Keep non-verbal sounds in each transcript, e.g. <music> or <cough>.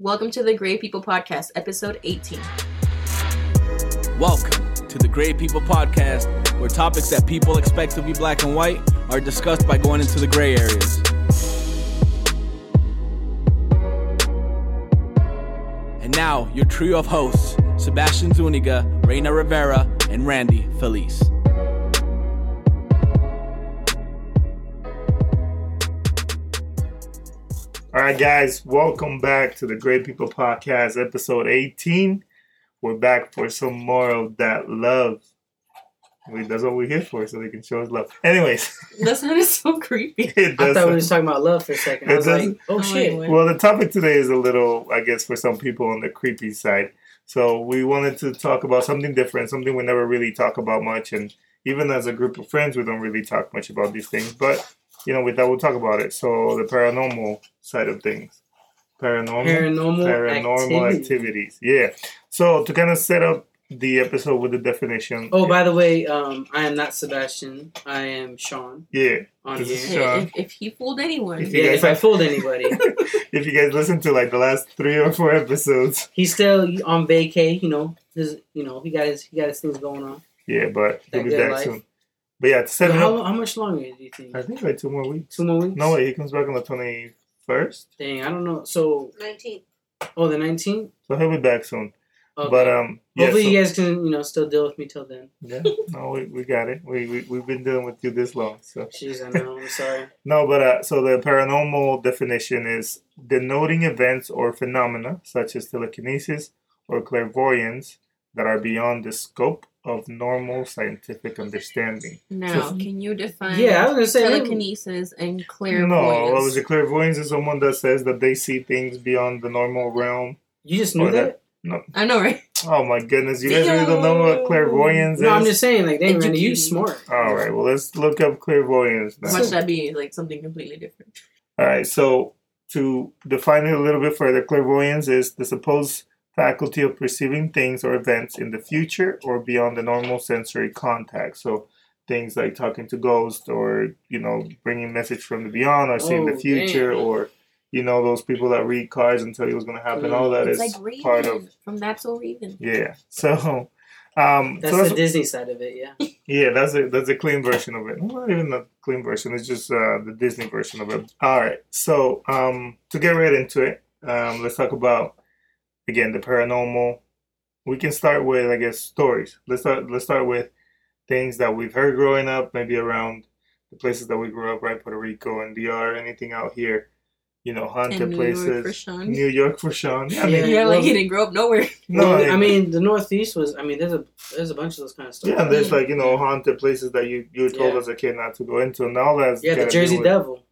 Welcome to the Gray People Podcast, episode 18. Welcome to the Gray People Podcast, where topics that people expect to be black and white are discussed by going into the gray areas. And now, your trio of hosts Sebastian Zuniga, Reina Rivera, and Randy Felice. All right, guys, welcome back to the Gray People Podcast, episode 18. We're back for some more of that love. We, that's what we're here for, so they can show us love. Anyways, <laughs> That sounded so creepy. <laughs> it I does. thought we were just talking about love for a second. I was does- like, oh Oh, shit. wait, well, the topic today is a little, I guess, for some people on the creepy side. So we wanted to talk about something different, something we never really talk about much, and even as a group of friends, we don't really talk much about these things. But you know, we thought we'll talk about it. So the paranormal side of things, paranormal, Paranormal, paranormal activity. activities. Yeah. So to kind of set up the episode with the definition. Oh, by the way, um, I am not Sebastian. I am Sean yeah. on This is here. Sean. If, if he fooled anyone, If you Yeah, guys if I fooled anybody, <laughs> if you guys listen to like the last three or four episodes, he's still on vacay. You know, his, you know, he got his, he got his things going on. yeah, but he'll be back life. soon. But yeah, to set it how, up, how much longer do you think? I think like two more weeks. Two more weeks? No way, he comes back on the twenty first, Dang, I don't know. So, 19. oh, the nineteenth. so he'll be back soon. Okay. But um, yeah, hopefully so- you guys can, you know, still deal with me till then. <laughs> yeah, no, we, we got it. We, we we've been dealing with you this long, so Jeez, I know. I'm sorry. <laughs> no. But uh, so the paranormal definition is denoting events or phenomena such as telekinesis or clairvoyance that are beyond the scope of normal scientific understanding. Now, So- can you define Yeah, I was gonna say. telekinesis and clairvoyance? No, what was it? Clairvoyance is someone that says that they see things beyond the normal realm. You just knew Or that- that? I know, right? Oh my goodness, you guys really don't know what clairvoyance is. No, I'm just saying, like, dang, Randy, you smart. All right, well let's look up clairvoyance now. Watch that be like something completely different. All right, so to define it a little bit further, clairvoyance is the supposed faculty of perceiving things or events in the future or beyond the normal sensory contact. So things like talking to ghosts or, you know, bringing message from the beyond or seeing the Oh, future damn. or, you know, those people that read cards and tell you what's going to happen. Mm. All that it's is like Raven part of, from That's So Raven. yeah. So, um, That's so the Disney side of it, yeah. <laughs> yeah, that's a that's a clean version of it. Not even a clean version. It's just uh, the Disney version of it. All right. So um, to get right into it, um, let's talk about again the paranormal. We can start with I guess stories. Let's start. Let's start with things that we've heard growing up, maybe around the places that we grew up, right? Puerto Rico and DR. Anything out here, you know, haunted New places. York for Sean. New York for Sean. I Yeah. mean, Yeah, like well- he didn't grow up nowhere. no, Well, I mean, the Northeast was. I mean, there's a there's a bunch of those kind of stuff. Yeah, there's like you know haunted places that you you were told Yeah. as a kid not to go into, and all that's Yeah, the Jersey with- Devil.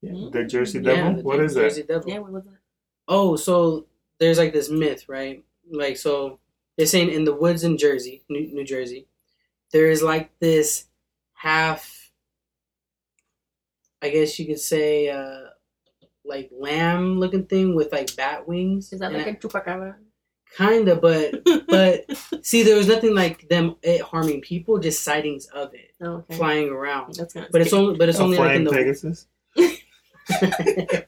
Yeah, the Jersey mm-hmm. Yeah, Devil. the what is that? Jersey Devil. Yeah, what was that? Oh, so there's like this myth, right? Like, so they're saying in the woods in Jersey, New, New Jersey, there is like this half, I guess you could say, uh, like lamb looking thing with like bat wings. Is that like a I- chupacabra? Kinda, but <laughs> but see, there was nothing like them it harming people, just sightings of it Oh, okay. flying around. That's kind of But it's only, but it's A only like flying in the. Pegasus, <laughs> <laughs>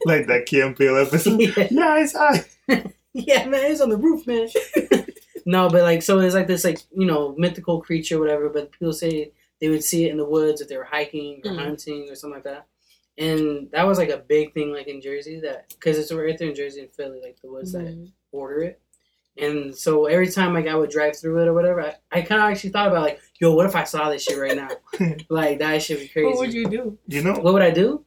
like that Key and Peele episode. yeah. yeah, it's high. <laughs> yeah, man, it's on the roof, man. <laughs> no, but like, so it's like this, like you know, mythical creature, whatever. But people say they would see it in the woods if they were hiking or Mm. hunting or something like that. And that was like a big thing, like in Jersey, that because it's right there in Jersey and Philly, like the woods that Mhm. border it. And so every time like I would drive through it or whatever, I, I kind of actually thought about like, yo, what if I saw this shit right now? <laughs> like that should be crazy. What would you do? You know, What would I do?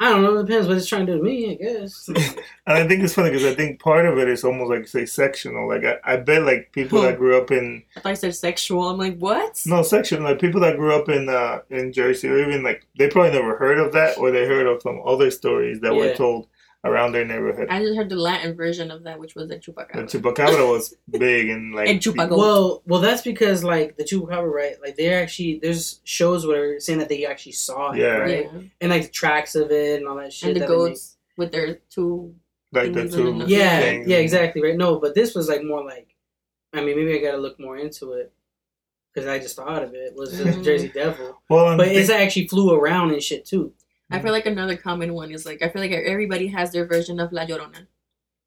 I don't know. It depends what it's trying to do to me, I guess. <laughs> and I think it's funny because I think part of it is almost like say sectional. Like I, I bet like people that grew up in I said sexual. I'm like, what? no section, like people that grew up in uh in Jersey or even like they probably never heard of that or they heard of some other stories that were told around their neighborhood. I just heard the Latin version of that, which was the chupacabra. The chupacabra. chupacabra was big and <laughs> like And chupago. Well, well, that's because like the chupacabra, right? Like they actually there's shows where they're saying that they actually saw it, Yeah. right? yeah. And like the tracks of it and all that shit. And the that they make. goats with their two. like the Things two Yeah, things. yeah, exactly, right. No, but this was like more like, I mean, maybe I got to look more into it because I just thought of it was the Mhm. Jersey Devil, Well, but think- it's actually flew around and shit too. I feel like another common one is like I feel like everybody has their version of La Llorona.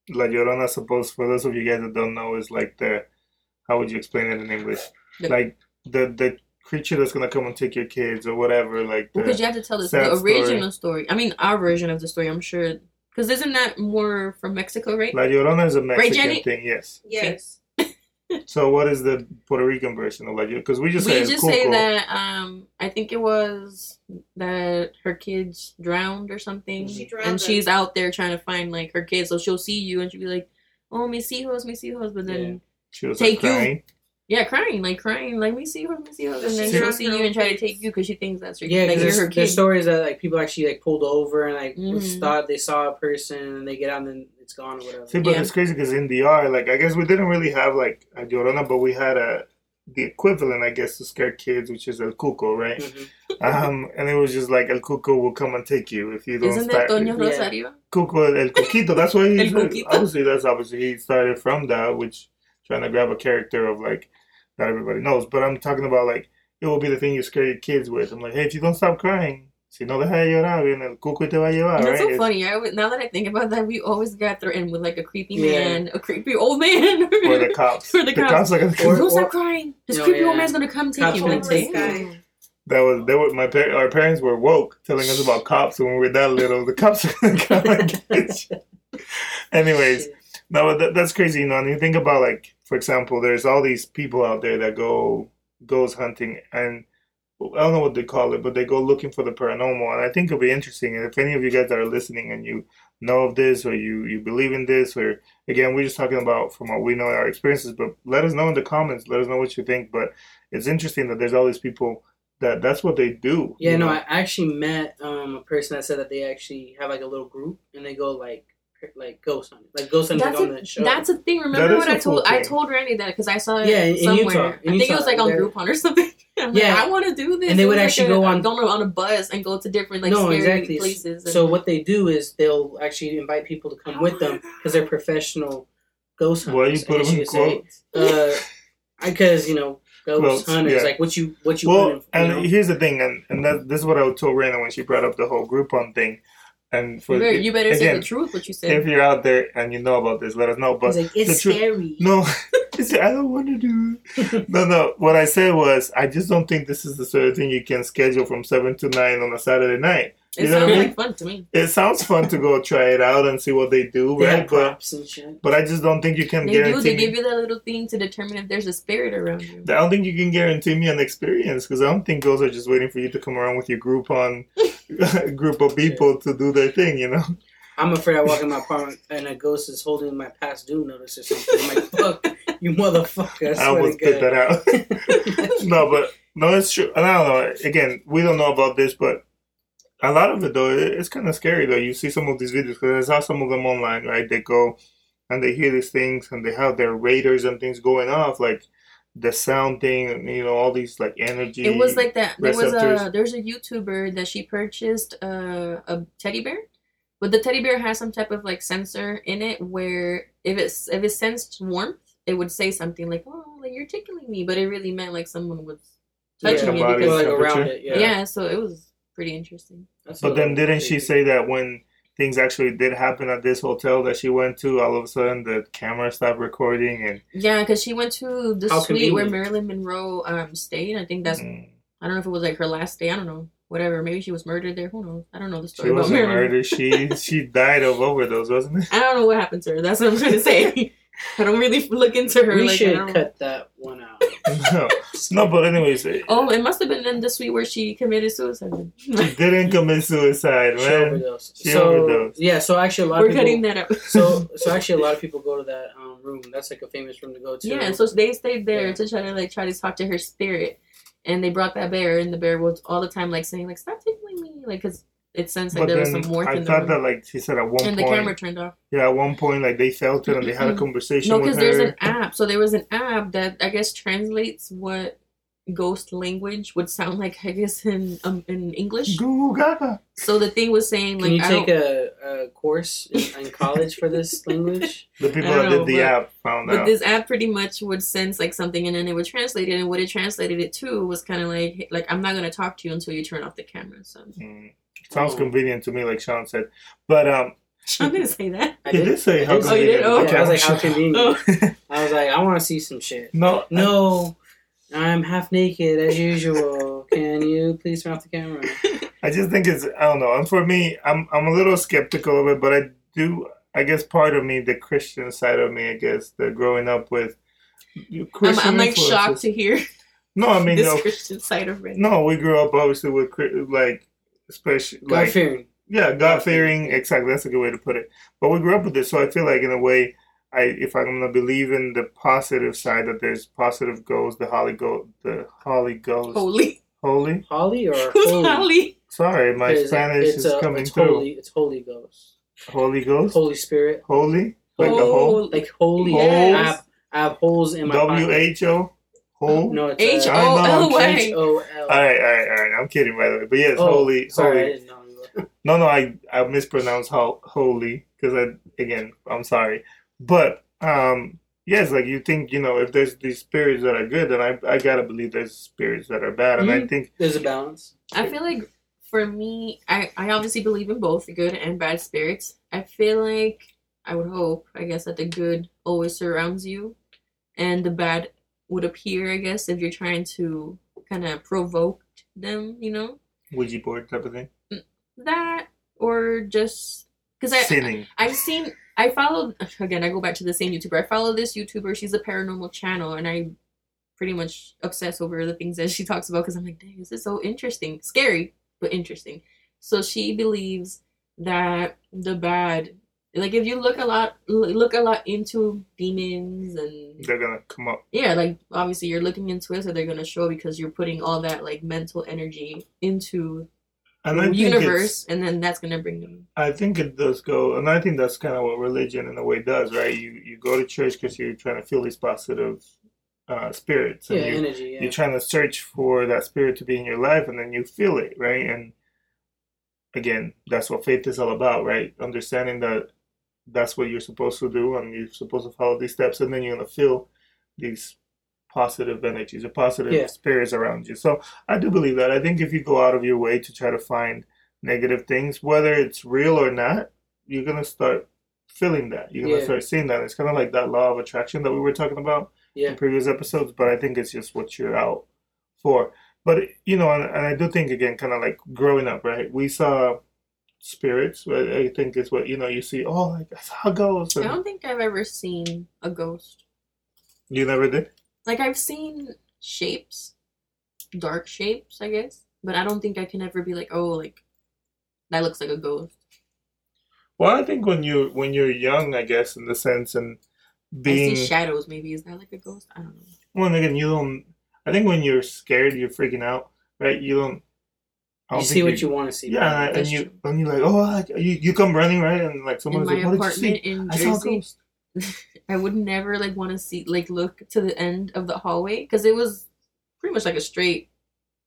La Llorona, suppose for those of you guys that don't know, is like the how would you explain it in English? The- Like the the creature that's gonna come and take your kids or whatever. Like the, Because you have to tell the, the original story. I mean, our version of the story. I'm sure. Because isn't that more from Mexico, right? La Llorona is a Mexican Jenny? thing, yes. Yes. So what is the Puerto Rican version of La Llorona? Because we just we say just say that um I think it was that her kids drowned or something, She drowned and them. she's out there trying to find like her kids. So she'll see you and she'll be like, "Oh, mis hijos, mis hijos," but then She was Take like, you. yeah, crying like crying like mis hijos, mis hijos, and then She she'll see you and try to take you because she thinks that's your Yeah, like you're there's, her there's kid. stories that like people actually like pulled over and like Mhm. thought they saw a person and they get out and then it's gone or whatever. See, but Yeah. it's crazy because in DR, like I guess we didn't really have like a Llorona, but we had a the equivalent, I guess, to scare kids, which is El Cuco, right? Mhm. Um, and it was just like El Cuco will come and take you if you don't Isn't start. that Doña Yeah. Rosario? Cuco, El Coquito. That's why <laughs> he's El obviously that's obviously he started from that, which trying to grab a character of like not everybody knows. But I'm talking about like it will be the thing you scare your kids with. I'm like, hey, if you don't stop crying, si no deja de llorar, viene el cuco y te va a llevar, That's right? so funny. I would, now that I think about that, we always got threatened with like a creepy Yeah. man, a creepy old man, <laughs> Or the cops. <laughs> For the cops. are gonna Or- Don't stop crying. This No, creepy old yeah. man's gonna come take Cops you. will And take you. That was that was my par- our parents were woke, telling us about cops when we were that little. The cops are gonna come and get you. <laughs> Anyways, no, but that, that's crazy. You know, and you think about like, for example, there's all these people out there that go goes hunting, and I don't know what they call it, but they go looking for the paranormal. And I think it'll be interesting. And if any of you guys are listening and you know of this, or you you believe in this, or again, we're just talking about from what we know our experiences, but let us know in the comments. Let us know what you think. But it's interesting that there's all these people that that's what they do. Yeah, you no, know? I actually met um, a person that said that they actually have like a little group and they go like like ghost hunting, like ghost hunting That's on a, the show. that's a thing. Remember what I told? cool I told Randy that because I saw it Yeah, in- in somewhere. Utah. In I think it was like on Groupon or something. <laughs> I'm like, Yeah. I want to do this. And they would was actually like go on- go on a bus and go to different like no, scary exactly. places. and- So what they do is they'll actually invite people to come with them because they're professional ghost hunters. Why you put them in could say. quotes? Uh, because you know ghost Quotes, hunters, yeah. like what you what you well, hunting, you and know? here's the thing, and, and that, this is what I told Reina when she brought up the whole Groupon thing. And for you better, you better say again, the truth. What you say. if you're out there and you know about this, let us know. But like, it's truth- scary. no, <laughs> <laughs> I don't want to do it. no, no. What I said was, I just don't think this is the sort of thing you can schedule from seven to nine on a Saturday night. It you know what I sounds mean? like fun to me. It sounds fun to go try it out and see what they do, They right? But props and shit. but I just don't think you can They do. guarantee. They me- give you that little thing to determine if there's a spirit around you. I don't think you can guarantee me an experience because I don't think those are just waiting for you to come around with your Groupon <laughs> group of people to do their thing, you know. I'm afraid I walk in my apartment and a ghost is holding my past due notice or something. I'm like, fuck, you motherfucker. I, I swear almost to spit that out. <laughs> no, but no, it's true. And I don't know. Again, we don't know about this, but a lot of it though, it's kind of scary though. You see some of these videos because I saw some of them online, right? They go and they hear these things and they have their radars and things going off, like the sound thing, you know, all these like energy. It was like that. There was a there's a YouTuber that she purchased uh, a teddy bear, but the teddy bear has some type of like sensor in it where if it's if it sensed warmth, it would say something like, "Oh, like you're tickling me," but it really meant like someone was touching Yeah, me because like around it, yeah. yeah. so it was pretty interesting. That's But then little didn't she say that when things actually did happen at this hotel that she went to, all of a sudden the camera stopped recording and Yeah, because she went to the How suite where. Marilyn Monroe um stayed. I think that's mm, I don't know if it was like her last day. I don't know. Whatever. Maybe she was murdered there. Who knows? I don't know the story about wasn't Marilyn. murdered. She <laughs> she died of overdose, wasn't it? I don't know what happened to her. That's what I'm trying to say. <laughs> I don't really look into her. We like, should cut that one out. No, <laughs> no. But anyways, Oh, it must have been in the suite where she committed suicide. she didn't commit suicide, man. She man. overdosed. She so overdosed. yeah, so actually a lot We're of people. cutting that out. so <laughs> so actually a lot of people go to that um, room. That's like a famous room to go to. yeah, so they stayed there Yeah. to try to like try to talk to her spirit, and they brought that bear, and the bear was all the time like saying like stop tickling me, like because it sensed like But there was some warmth I in the thought room, that like she said at one and the camera turned off. yeah, at one point like they felt it and they had a conversation No, with because there's her. an app. So there was an app that I guess translates what ghost language would sound like. I guess in um, in English. Goo gaga. So the thing was saying like, Can like you I take don't, a, a course in, in college for this <laughs> language? The people that don't did the but- app found but out. But this app pretty much would sense like something and then it would translate it and what it translated it to was kind of like like I'm not gonna talk to you until you turn off the camera. So Mm. Sounds Oh. convenient to me, like Sean said. But um, <laughs> I'm gonna say that. I <laughs> He did say how I did Oh, you did? Oh. Yeah, I was like, how convenient. Oh. I was like, I want to see some shit. No, No, I'm half naked as usual. Can you please turn off the camera? I just think it's I don't know. And for me, I'm I'm a little skeptical of it, but I do. I guess part of me, the Christian side of me, I guess, the growing up with I'm, Christian I'm like shocked to hear No, I mean, this no, Christian side of it. no, we grew up obviously with like, especially God like fearing. yeah, God fearing. Exactly, that's a good way to put it. But we grew up with this, so I feel like in a way, I if I'm gonna believe in the positive side that there's positive goals, the Holy Ghost, the Holy Ghost, Holy. Holy. Holly or Who's <laughs> holy? Holly? Sorry, my It's- Spanish it's, is uh, coming it's through. Holy. It's Holy Ghost. Holy Ghost, Holy Spirit. Holy, like a Oh, hole. Like holy. Holes? I have, I have holes in my W pocket. H O. Hole. No, it's H uh, O L H Y. O All L. right, all right, all right. I'm kidding, by the way. But yes, Oh, holy, Sorry, I holy. didn't know. you were- <laughs> No, no, I I mispronounced ho- holy because I again I'm sorry, but um yes, like you think you know if there's these spirits that are good, then I I gotta believe there's spirits that are bad, and I Mhm. think There's a balance. I feel like for me, I, I obviously believe in both good and bad spirits. I feel like I would hope, I guess, that the good always surrounds you, and the bad would appear. I guess if you're trying to kind of provoke them, you know, Ouija board type of thing, that or just because I sinning. I've seen I followed <laughs> again. I go back to the same YouTuber. I follow this YouTuber. She's a paranormal channel, and I pretty much obsess over the things that she talks about because I'm like, dang, this is so interesting, scary but interesting. So she believes that the bad, like if you look a lot, look a lot into demons and They're gonna come up. yeah, like obviously you're looking into it, so they're gonna show because you're putting all that like mental energy into And I the universe, and then that's gonna bring them. I think it does go, and I think that's kind of what religion in a way does, right? You you go to church because you're trying to feel these positive uh, spirits, Yeah, and you, energy. Yeah. you're trying to search for that spirit to be in your life and then you feel it right and again that's what faith is all about right understanding that that's what you're supposed to do and you're supposed to follow these steps and then you're going to feel these positive energies or positive Yeah. spirits around you so i do believe that i think if you go out of your way to try to find negative things whether it's real or not you're going to start feeling that you're going to Yeah. start seeing that it's kind of like that law of attraction that we were talking about yeah. in previous episodes, but I think it's just what you're out for. But you know, and, and I do think again, kind of like growing up, right? We saw spirits. I think it's what you know. You see, oh, like I saw a ghost. I don't think I've ever seen a ghost. you never did. Like I've seen shapes, dark shapes, I guess, but I don't think I can ever be like, oh, like that looks like a ghost. Well, I think when you when you're young, I guess in the sense and I being see shadows. Maybe is that like a ghost? I don't know. well, again, you don't. I think when you're scared, you're freaking out, right? You don't. You see what you want to see. Yeah, and That's you true. and you're like, oh, you you come running right, and like someone's like, what did you apartment see? in I saw a ghost. <laughs> I would never like want to see like look to the end of the hallway because it was pretty much like a straight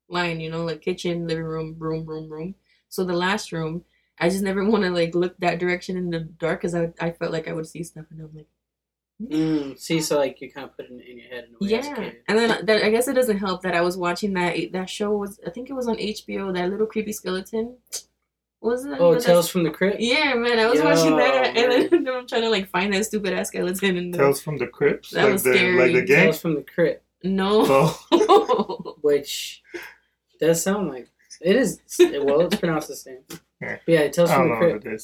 line, you know, like kitchen, living room, room, room, room. So the last room, I just never want to like look that direction in the dark because I I felt like I would see stuff and I'm like. Mm, see, so like you kind of put it in your head in a way Yeah, and then that, I guess it doesn't help that I was watching that that show was I think it was on HBO that little creepy skeleton. What was it? Oh, Tales from the Crypt. Yeah, man, I was Yo, watching that, and man. then <laughs> I'm trying to like find that stupid ass skeleton. And Tales from the Crypts, That like was the scary. like the gang. Tales from the Crypt, no, Oh, <laughs> <laughs> which does sound like it is. Well, it's pronounced the same. Yeah. But yeah, Tales I from don't the know what Crypt, it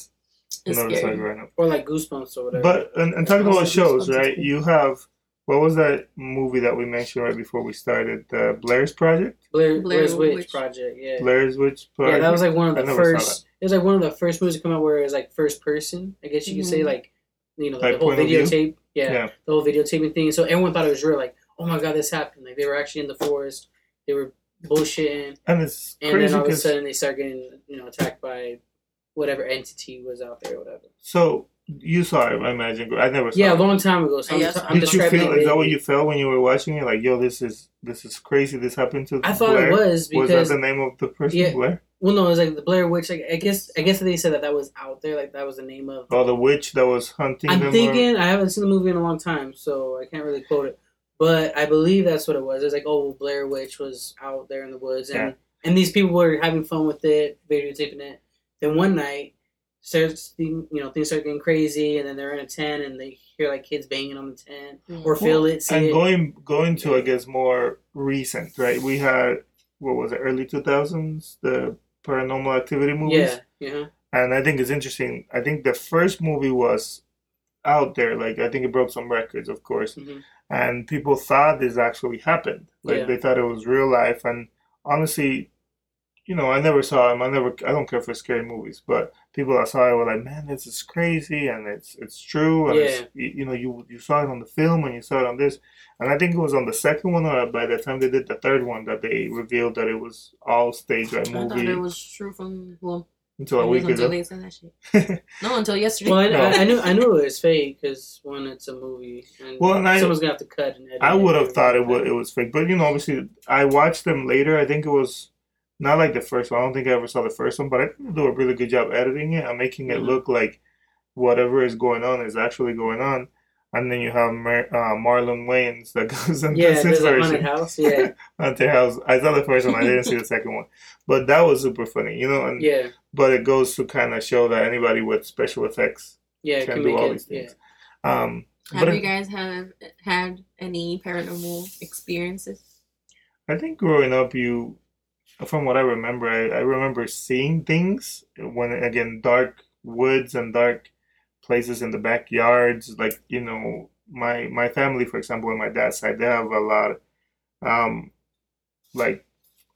is. it's No, it's scary. like right now. or like Goosebumps or whatever. But and, and talking about shows, Goosebumps right? cool. You have what was that movie that we mentioned right before we started? The Blair's Project, Blair, Blair Blair's Witch, Witch. Project. Yeah. Blair's Witch Project. Yeah, that was like one of the first. It was like one of the first movies to come out where it was like first person. I guess you could say Mhm. like, you know, Like the whole point of view? videotape. Yeah, Yeah. the whole videotaping thing. So everyone thought it was real. Like, oh my god, this happened. Like they were actually in the forest. They were bullshitting, and it's and then all of a sudden they start getting you know attacked by whatever entity was out there whatever. so you saw it, I imagine. I never saw Yeah, a long time ago. So I'm, Yes, I'm Did you feel? it Is that what you felt when you were watching it? Like, yo, this is this is crazy. This happened to. The I thought Blair? it was Was because that the name of the person, Yeah. Blair? well, no, it was like the Blair Witch. Like I guess I guess they said that that was out there. Like that was the name of. Oh, the witch that was hunting. I'm or- thinking I haven't seen the movie in a long time, so I can't really quote it. But I believe that's what it was. It was like, oh, Blair Witch was out there in the woods, and Yeah. and these people were having fun with it, videotaping it. Then one night, starts you know things start getting crazy, and then they're in a tent and they hear like kids banging on the tent Mm. or feel it, see and it. going going to I guess more recent, right? We had what was it, early two thousands, the paranormal activity movies. yeah, yeah, And I think it's interesting. I think the first movie was out there, like I think it broke some records, of course. mhm. And people thought this actually happened. Like Yeah. they thought it was real life. And honestly, you know, I never saw him. I never I don't care for scary movies, but people that saw it were like, Man, this is crazy and it's it's true and Yeah. you, you know, you you saw it on the film and you saw it on this. And I think it was on the second one or by the time they did the third one that they revealed that it was all staged like I thought it was true from well, until a week was until ago. they said that shit. <laughs> No, until yesterday. Well, I, No. I, I knew I knew it was fake because when it's a movie, and Well, and I- someone's gonna have to cut and edit. I would have thought it was it was fake, but you know, obviously, I watched them later. I think it was not like the first one. I don't think I ever saw the first one, but I think they do a really good job editing it and making it Mhm. look like whatever is going on is actually going on. And then you have Mar- uh, Marlon Wayans that <laughs> goes and Yeah, does his there's a haunted house. Yeah, <laughs> Haunted House. I saw the first one. I didn't see the second one, but that was super funny, you know. And yeah, but it goes to kind of show that anybody with special effects yeah. can Can do all it. these Yeah. things. Um, Have but you it- guys have had any paranormal experiences? I think growing up, you, from what I remember, I, I remember seeing things when, again, dark woods and dark places in the backyards. Like, you know, my my family, for example, on my dad's side, they have a lot, um, like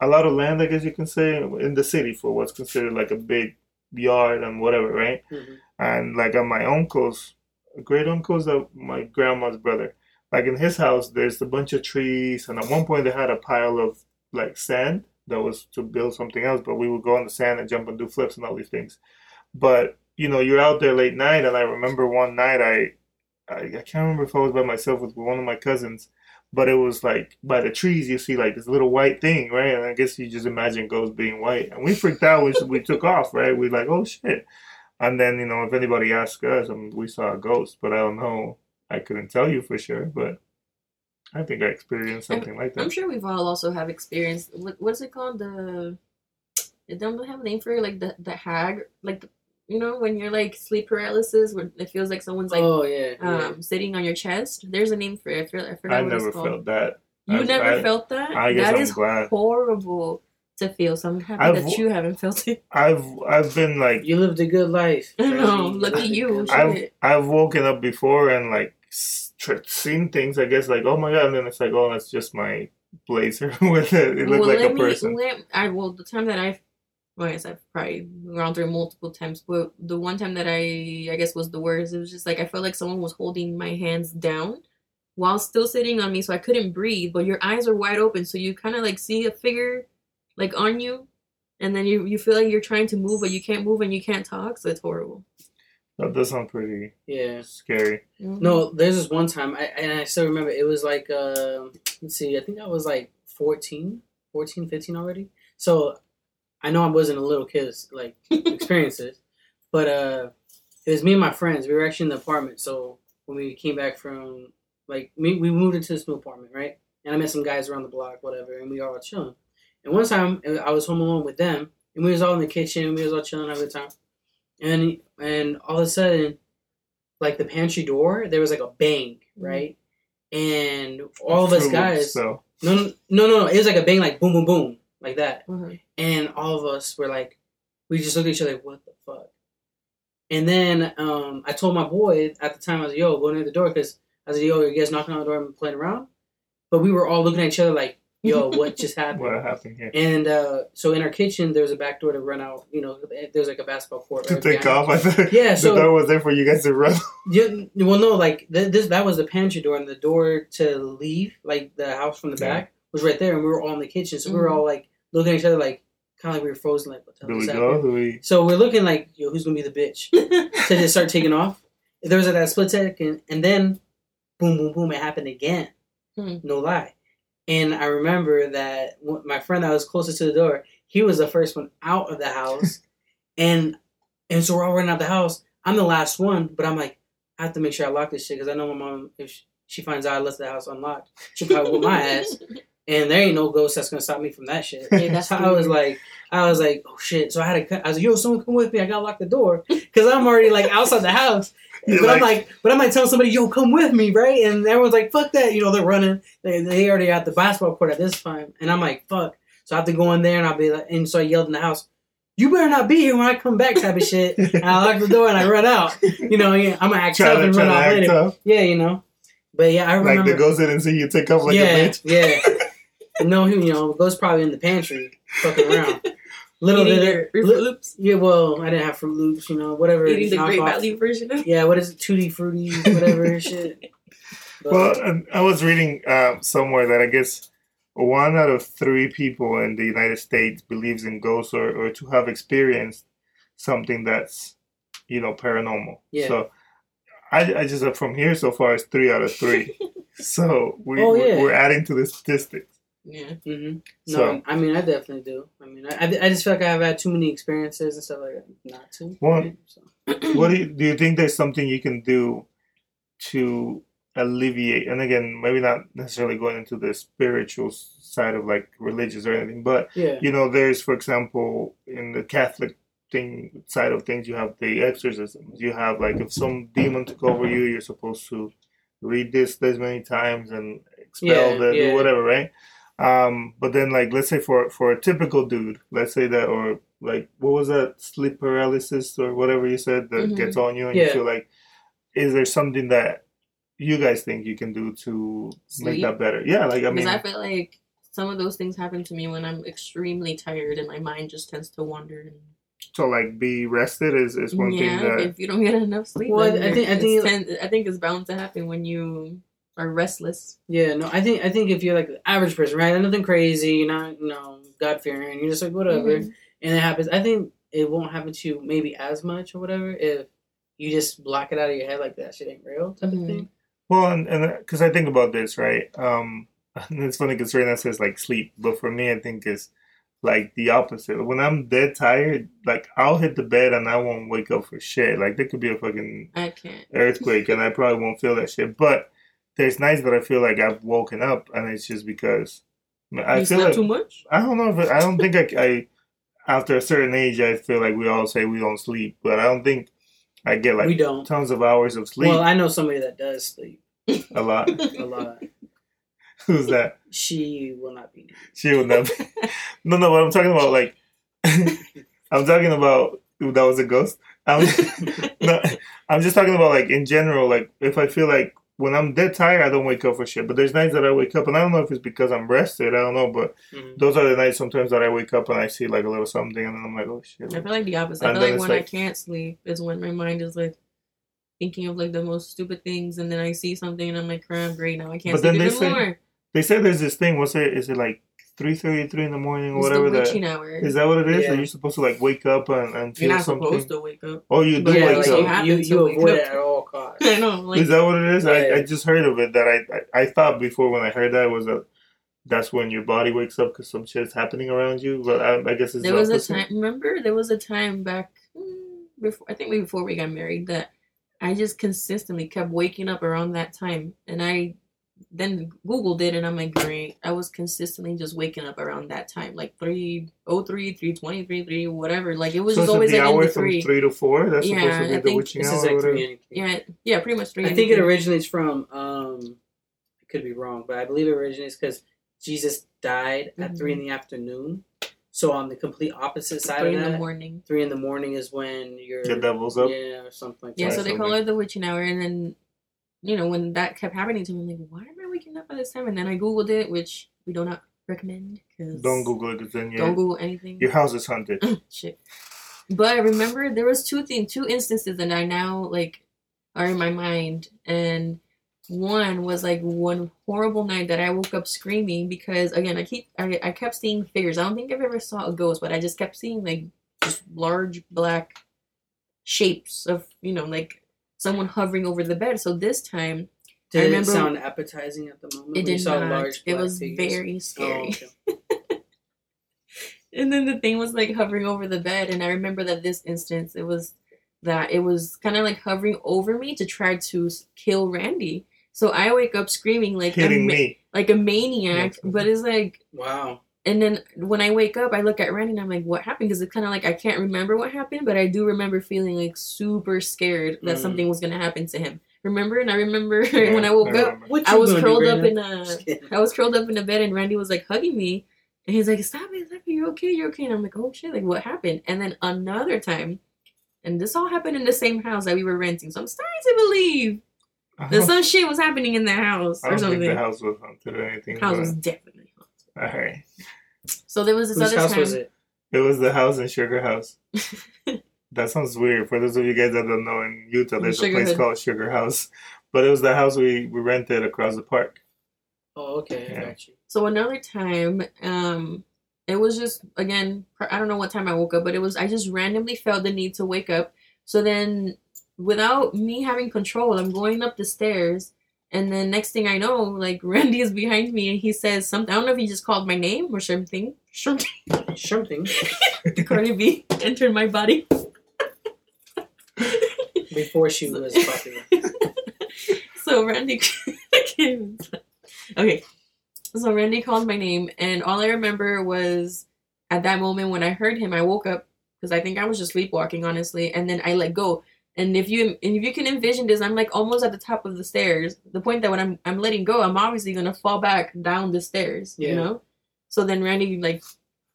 a lot of land, I guess you can say, in the city for what's considered like a big yard and whatever, right? Mhm. And like on my uncle's, great uncle's, uh, my grandma's brother, like in his house, there's a bunch of trees, and at one point they had a pile of like sand that was to build something else, but we would go on the sand and jump and do flips and all these things. But you know, you're out there late night, and I remember one night I, I, I can't remember if I was by myself with one of my cousins, but it was like by the trees you see like this little white thing, right? And I guess you just imagine ghosts being white, and we freaked out. We we took off, right? We like, oh shit. And then, you know, if anybody asked us, I mean, we saw a ghost, but I don't know. I couldn't tell you for sure, but I think I experienced something like that. I'm sure we've all also have experienced what what's it called the it don't have a name for it like the the hag like the, you know when you're like sleep paralysis where it feels like someone's like oh yeah, yeah. um sitting on your chest. There's a name for it. I, feel, I forgot I what never it's called. felt that. You I- never I- felt that? I guess That I'm is glad. horrible to feel. So I'm happy I've- that you haven't felt it. <laughs> I've I've been like you lived a good life. <laughs> I know. Look at you. I've I've woken up before and like s- tr- seen things. I guess like oh my god, and then it's like oh that's just my blazer <laughs> with it. It looked well, like let a me. person. Let, I well the time that I've. Well, I guess I've probably gone through multiple times, but the one time that I, I guess, was the worst. It was just like I felt like someone was holding my hands down while still sitting on me, so I couldn't breathe. But your eyes are wide open, so you kind of like see a figure like on you, and then you you feel like you're trying to move, but you can't move and you can't talk. So it's horrible. That does sound pretty Yeah. scary. Mhm. No, there's this one time, I, and I still remember. It was like, uh, let's see, I think I was like 14, 14, 15 already. So I know I wasn't a little kid, like <laughs> experiences, but uh, it was me and my friends. We were actually in the apartment. So when we came back from, like, me, we moved into this new apartment, right? And I met some guys around the block, whatever, and we all chilling. And one time I was home alone with them, and we was all in the kitchen. We was all chilling, having a good time. And and all of a sudden, like the pantry door, there was like a bang, right? And all of us Fruit guys, So no, no, no, no, it was like a bang, like boom, boom, boom, like that. Mhm. And all of us were like, we just looked at each other like, what the fuck? And then um, I told my boy at the time, I was like, yo, go near the door because I was like, yo, you guys knocking on the door and playing around? But we were all looking at each other like, <laughs> yo, what just happened? what happened here? And uh, so in our kitchen, there's a back door to run out. You know, there's like a basketball court. To right take behind off, I thought Yeah, <laughs> the so- door was there for you guys to run. Yeah, well, no, like th- this. That was the pantry door, and the door to leave, like the house from the Yeah. back, was right there, and we were all in the kitchen, so we were Mhm. all like looking at each other, like kind of like we were frozen, like what the hell we is go? happening? So we're looking like, yo, who's gonna be the bitch? <laughs> to just start taking off. There was like that split second, and then boom, boom, boom, it happened again. Hmm. No lie. And I remember that my friend that was closest to the door, he was the first one out of the house, <laughs> and and so we're all running out of the house. I'm the last one, but I'm like, I have to make sure I lock this shit because I know my mom if she, she finds out I left the house unlocked, she'll probably whoop my ass. <laughs> and there ain't no ghost that's gonna stop me from that shit. Yeah, that's so <laughs> I was like, I was like, oh shit. So I had to, cut- I was like, yo, someone come with me. I gotta lock the door because I'm already like outside the house. <laughs> You're but I'm like- like, but I might tell somebody, yo, come with me, right? And everyone's like, fuck that. You know, they're running. They, they already at the basketball court at this time, and I'm like, fuck. So I have to go in there, and I'll be like, and so I yelled in the house. You better not be here when I come back, type of shit. <laughs> And I lock the door and I run out. You know, yeah, I'm gonna act Try tough to, and run to off later. tough. Yeah, you know. But yeah, I remember. Like the ghost didn't see you take off like yeah, a bitch. yeah. No, him, you know, goes probably in the pantry, fucking around. <laughs> Little Eating bit your Fruit li- Loops. yeah. Well, I didn't have Froot Loops, you know, whatever. Eating the Great knockoff. Value version of Yeah, what is it? Tutti Frutti, whatever shit. <laughs> But, Well, I was reading uh, somewhere that I guess one out of three people in the United States believes in ghosts or, or to have experienced something that's, you know, paranormal. Yeah. So I, I just, from here so far, it's three out of three. <laughs> so we, Oh, we're- yeah. we're adding to the statistics. Yeah. Mm-hmm. No, So- I mean, I definitely do. I mean, I, I just feel like I've had too many experiences and stuff like that not to. Well, right? So, <clears throat> what do you, do you think there's something you can do to alleviate and again maybe not necessarily going into the spiritual side of like religious or anything but yeah. you know there's for example in the catholic thing side of things you have the exorcisms you have like if some demon took over you you're supposed to read this this many times and expel Yeah, the yeah. whatever right um but then like let's say for for a typical dude let's say that or like what was that sleep paralysis or whatever you said that Mhm. gets on you and you feel like is there something that you guys think you can do to make that better yeah like i mean Because I feel like some of those things happen to me when I'm extremely tired and my mind just tends to wander. And, so like be rested is, is one yeah, thing that if you don't get enough sleep, Well, then I think- I it's think- tend- I think it's bound to happen when you are restless. Yeah, no, I think I think if you're like the average person, right? Nothing crazy, you're not, you know, God fearing, you're just like whatever, Mhm. and it happens. I think it won't happen to you maybe as much or whatever if you just block it out of your head like that shit ain't real type Mhm. of thing. Well, and because I think about this, right? Um, and <laughs> it's funny because Serena says like sleep, but for me, I think it's like the opposite. When I'm dead tired, like I'll hit the bed and I won't wake up for shit. Like there could be a fucking I can't. earthquake and I probably won't feel that shit. But there's nights that I feel like I've woken up and it's just because I you feel like too much. I don't know if it, I don't think I, I after a certain age I feel like we all say we don't sleep, but I don't think I get like we don't. tons of hours of sleep Well, I know somebody that does sleep a lot. <laughs> a <laughs> lot. Who's that? She will not be. She would never. no, no. What I'm talking about, like, <laughs> I'm talking about that was a ghost. I'm, no, I'm just talking about like in general. Like, if I feel like when I'm dead tired, I don't wake up for shit. But there's nights that I wake up, and I don't know if it's because I'm rested. I don't know, but Mhm. those are the nights sometimes that I wake up and I see like a little something, and then I'm like, oh shit. I feel like the opposite. I feel like when like- I can't sleep is when my mind is like thinking of like the most stupid things, and then I see something and I'm like, "Crap, great now I can't But then sleep they even say- They say there's this thing. What's it? Is it like three thirty, three in the morning or whatever? the That witching hour. is that what it is? Yeah. That you're supposed to like wake up and, and feel You're not something. supposed to wake up. Oh, you do But yeah, wake like you up. you, you, you wake avoid up. it at all costs. <laughs> I know, like is that what it is? I, I just heard of it. That I, I I thought before when I heard that was that that's when your body wakes up because some shit's happening around you. But I, I guess it's there the was a time. Remember, there was a time back mm, before. I think maybe before we got married that I just consistently kept waking up around that time, and I then googled it, and I'm like, great. I was consistently just waking up around that time, like three oh three, three twenty, three three, whatever. Like it was So just always the like in hour the from three. three to four. That's Yeah, supposed to be I the think witching This hour. is like three. Yeah, yeah, pretty much three. I think it anything. originates from. um I could be wrong, but I believe it originates because Jesus died at three in the afternoon. So on the complete opposite side three of in the morning. three in the morning is when you're The devil's up. Yeah, or something like Yeah, that. so they call it the witching hour, and then you know when that kept happening to me, I'm like, why am I waking up at this time? And then I googled it, which we do not recommend because Don't Google it because then don't Google anything. your house is haunted. <clears throat> Shit. But I remember there was two things, two instances that I now like are in my mind, and one was like one horrible night that I woke up screaming because again I keep I, I kept seeing figures. I don't think I've ever saw a ghost, but I just kept seeing like just large black shapes of you know like someone hovering over the bed. So this time Did I remember- it sound appetizing at the moment? it when you did saw not. large it was figures? very Oh, scary. okay. <laughs> and then the thing was like hovering over the bed and i remember that this instance it was that it was kind of like hovering over me to try to kill randy so i wake up screaming like Hitting ima- me. like a maniac. That's- But it's like, Wow. And then when I wake up, I look at Randy and I'm like, what happened? Because it's kind of like I can't remember what happened, but I do remember feeling like super scared that Mm. something was gonna happen to him. Remember? And I remember <laughs> Yeah, when I woke up, I was curled up in a <laughs> Just kidding. I was curled up in a bed and Randy was like hugging me. And he's like, Stop it, stop it, you're okay, you're okay. And I'm like, Oh shit, like what happened? And then another time, and this all happened in the same house that we were renting. So I'm starting to believe that some shit was happening in the house I or don't think something. the house was haunted or anything. house was definitely haunted. All right. So there was this Whose other house time. was it? It was the house in Sugar House. <laughs> that sounds weird. For those of you guys that don't know, in Utah, there's a place Hood. called Sugar House. But it was the house we, we rented across the park. Oh, okay. Yeah. I got you. So another time, um, it was just again, I don't know what time I woke up, but it was I just randomly felt the need to wake up. So then, without me having control, I'm going up the stairs, and then next thing I know, like <laughs> Randy is behind me, and he says something. I don't know if he just called my name or something. Something. Something <laughs> Cardi B entered my body. before she was <laughs> popular. so Randy came. Okay. So Randy called my name, and all I remember was at that moment when I heard him, I woke up because I think I was just sleepwalking, honestly, and then I let go. And if you and if you can envision this, I'm like almost at the top of the stairs. The point that when I'm I'm letting go, I'm obviously gonna fall back down the stairs. You know. So then Randy like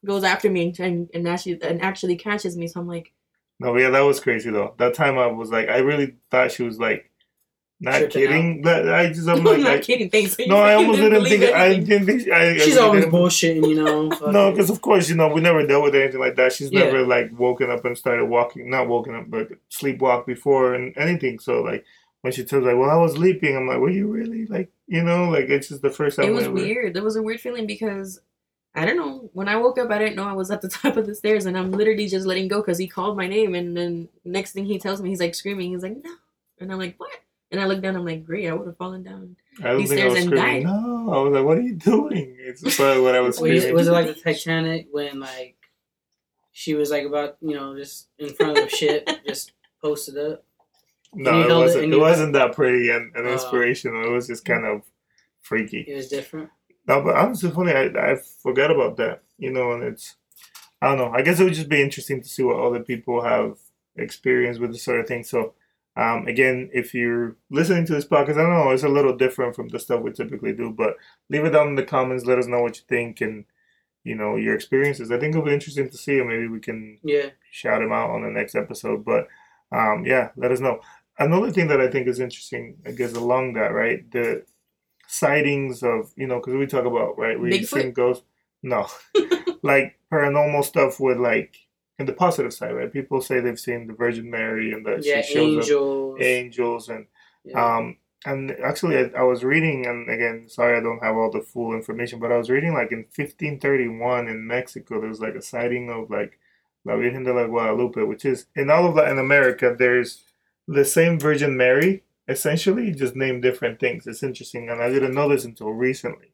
goes after me and and actually and actually catches me. So I'm like, No, yeah, that was crazy though. That time I was like, I really thought she was like, not kidding. But I just, I'm <laughs> like, not I, kidding. Thanks. no, I <laughs> almost didn't think. I didn't think. I, I She's really always bullshitting, you know. <laughs> No, because of course, you know, we never dealt with anything like that. She's Yeah. never like woken up and started walking, not woken up, but sleepwalk before and anything. So like when she tells like, "Well, I was sleeping," I'm like, "Were you really?" Like, you know, like it's just the first time. it was ever- weird. There was a weird feeling because I don't know. When I woke up, I didn't know I was at the top of the stairs, and I'm literally just letting go because he called my name, and then next thing he tells me, he's like screaming. He's like, "No!" And I'm like, "What?" And I look down. I'm like, "Great! I would have fallen down." I don't He think I stares and screaming. died. No, I was like, "What are you doing?" It's probably what I was <laughs> Was, screaming. was it like the Titanic when like she was like about you know just in front of the ship, <laughs> just posted up? no, it wasn't. and It you- wasn't that pretty and, and Uh, inspirational. It was just kind of freaky. It was different. No, but honestly, funny. I I forgot about that. You know, and it's I don't know. I guess it would just be interesting to see what other people have experienced with this sort of thing. So, um, again, if you're listening to this podcast, I don't know, it's a little different from the stuff we typically do, but leave it down in the comments. Let us know what you think and you know your experiences. I think it'll be interesting to see, and maybe we can Yeah. shout him out on the next episode. But um, yeah, let us know. Another thing that I think is interesting, I guess, along that, right? The sightings of, you know, because we talk about, right? We've Bigfoot? seen ghosts. No, <laughs> like paranormal stuff with like, in the positive side, right? People say they've seen the Virgin Mary and that Yeah, she shows angels. up angels and Yeah. um, and actually, I, I was reading, and again, sorry, I don't have all the full information, but I was reading like in 1531 in Mexico, there was like a sighting of like La Virgen de la Guadalupe, which is in all of Latin America, there's the same Virgin Mary, essentially, just named different things. It's interesting, and I didn't know this until recently.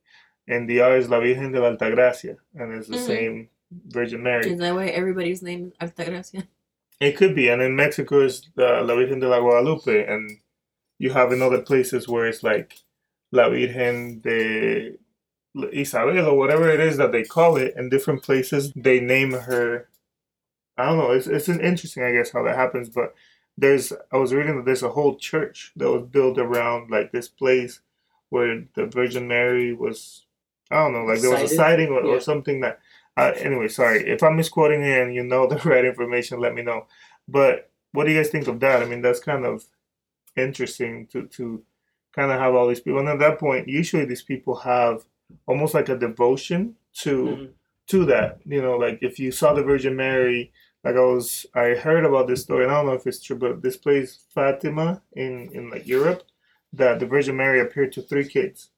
And the R is La Virgen de la Altagracia, and it's the Mhm. same Virgin Mary. Is that why everybody's name is Altagracia? It could be, and in Mexico is the La Virgen de la Guadalupe, and you have in other places where it's like La Virgen de Isabel or whatever it is that they call it. In different places, they name her. I don't know. It's it's an interesting, I guess, how that happens. But there's, I was reading that there's a whole church that was built around like this place where the Virgin Mary was. I don't know, like there was a sighting or, Yeah. or something that. Uh, anyway, sorry if I'm misquoting it and you know the <laughs> right information, let me know. But what do you guys think of that? I mean, that's kind of interesting to to kind of have all these people. And at that point, usually these people have almost like a devotion to Mhm. to that. You know, like if you saw the Virgin Mary, like I was, I heard about this story, and I don't know if it's true, but this place Fatima in in like Europe, that the Virgin Mary appeared to three kids,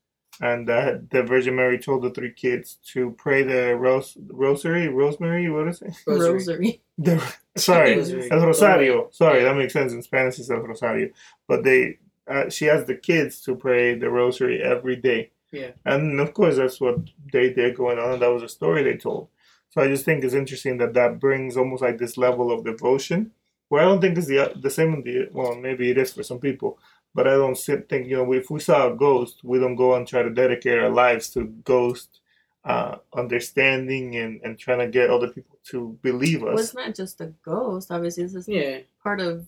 and that the Virgin Mary told the three kids to pray the ros- rosary, rosemary, what is it? Rosary. Rosary. The, sorry, Rosary. El Rosario. Sorry, that makes sense. In Spanish, it's El Rosario. But they, uh, she asked the kids to pray the rosary every day. Yeah. And of course, that's what they did going on, and that was a story they told. So I just think it's interesting that that brings almost like this level of devotion, where I don't think it's the the same in the well, maybe it is for some people, But I don't think you know if we saw a ghost, we don't go and try to dedicate our lives to ghost uh, understanding and and trying to get other people to believe Well, us. it's not just a ghost. Obviously, this is Yeah. part of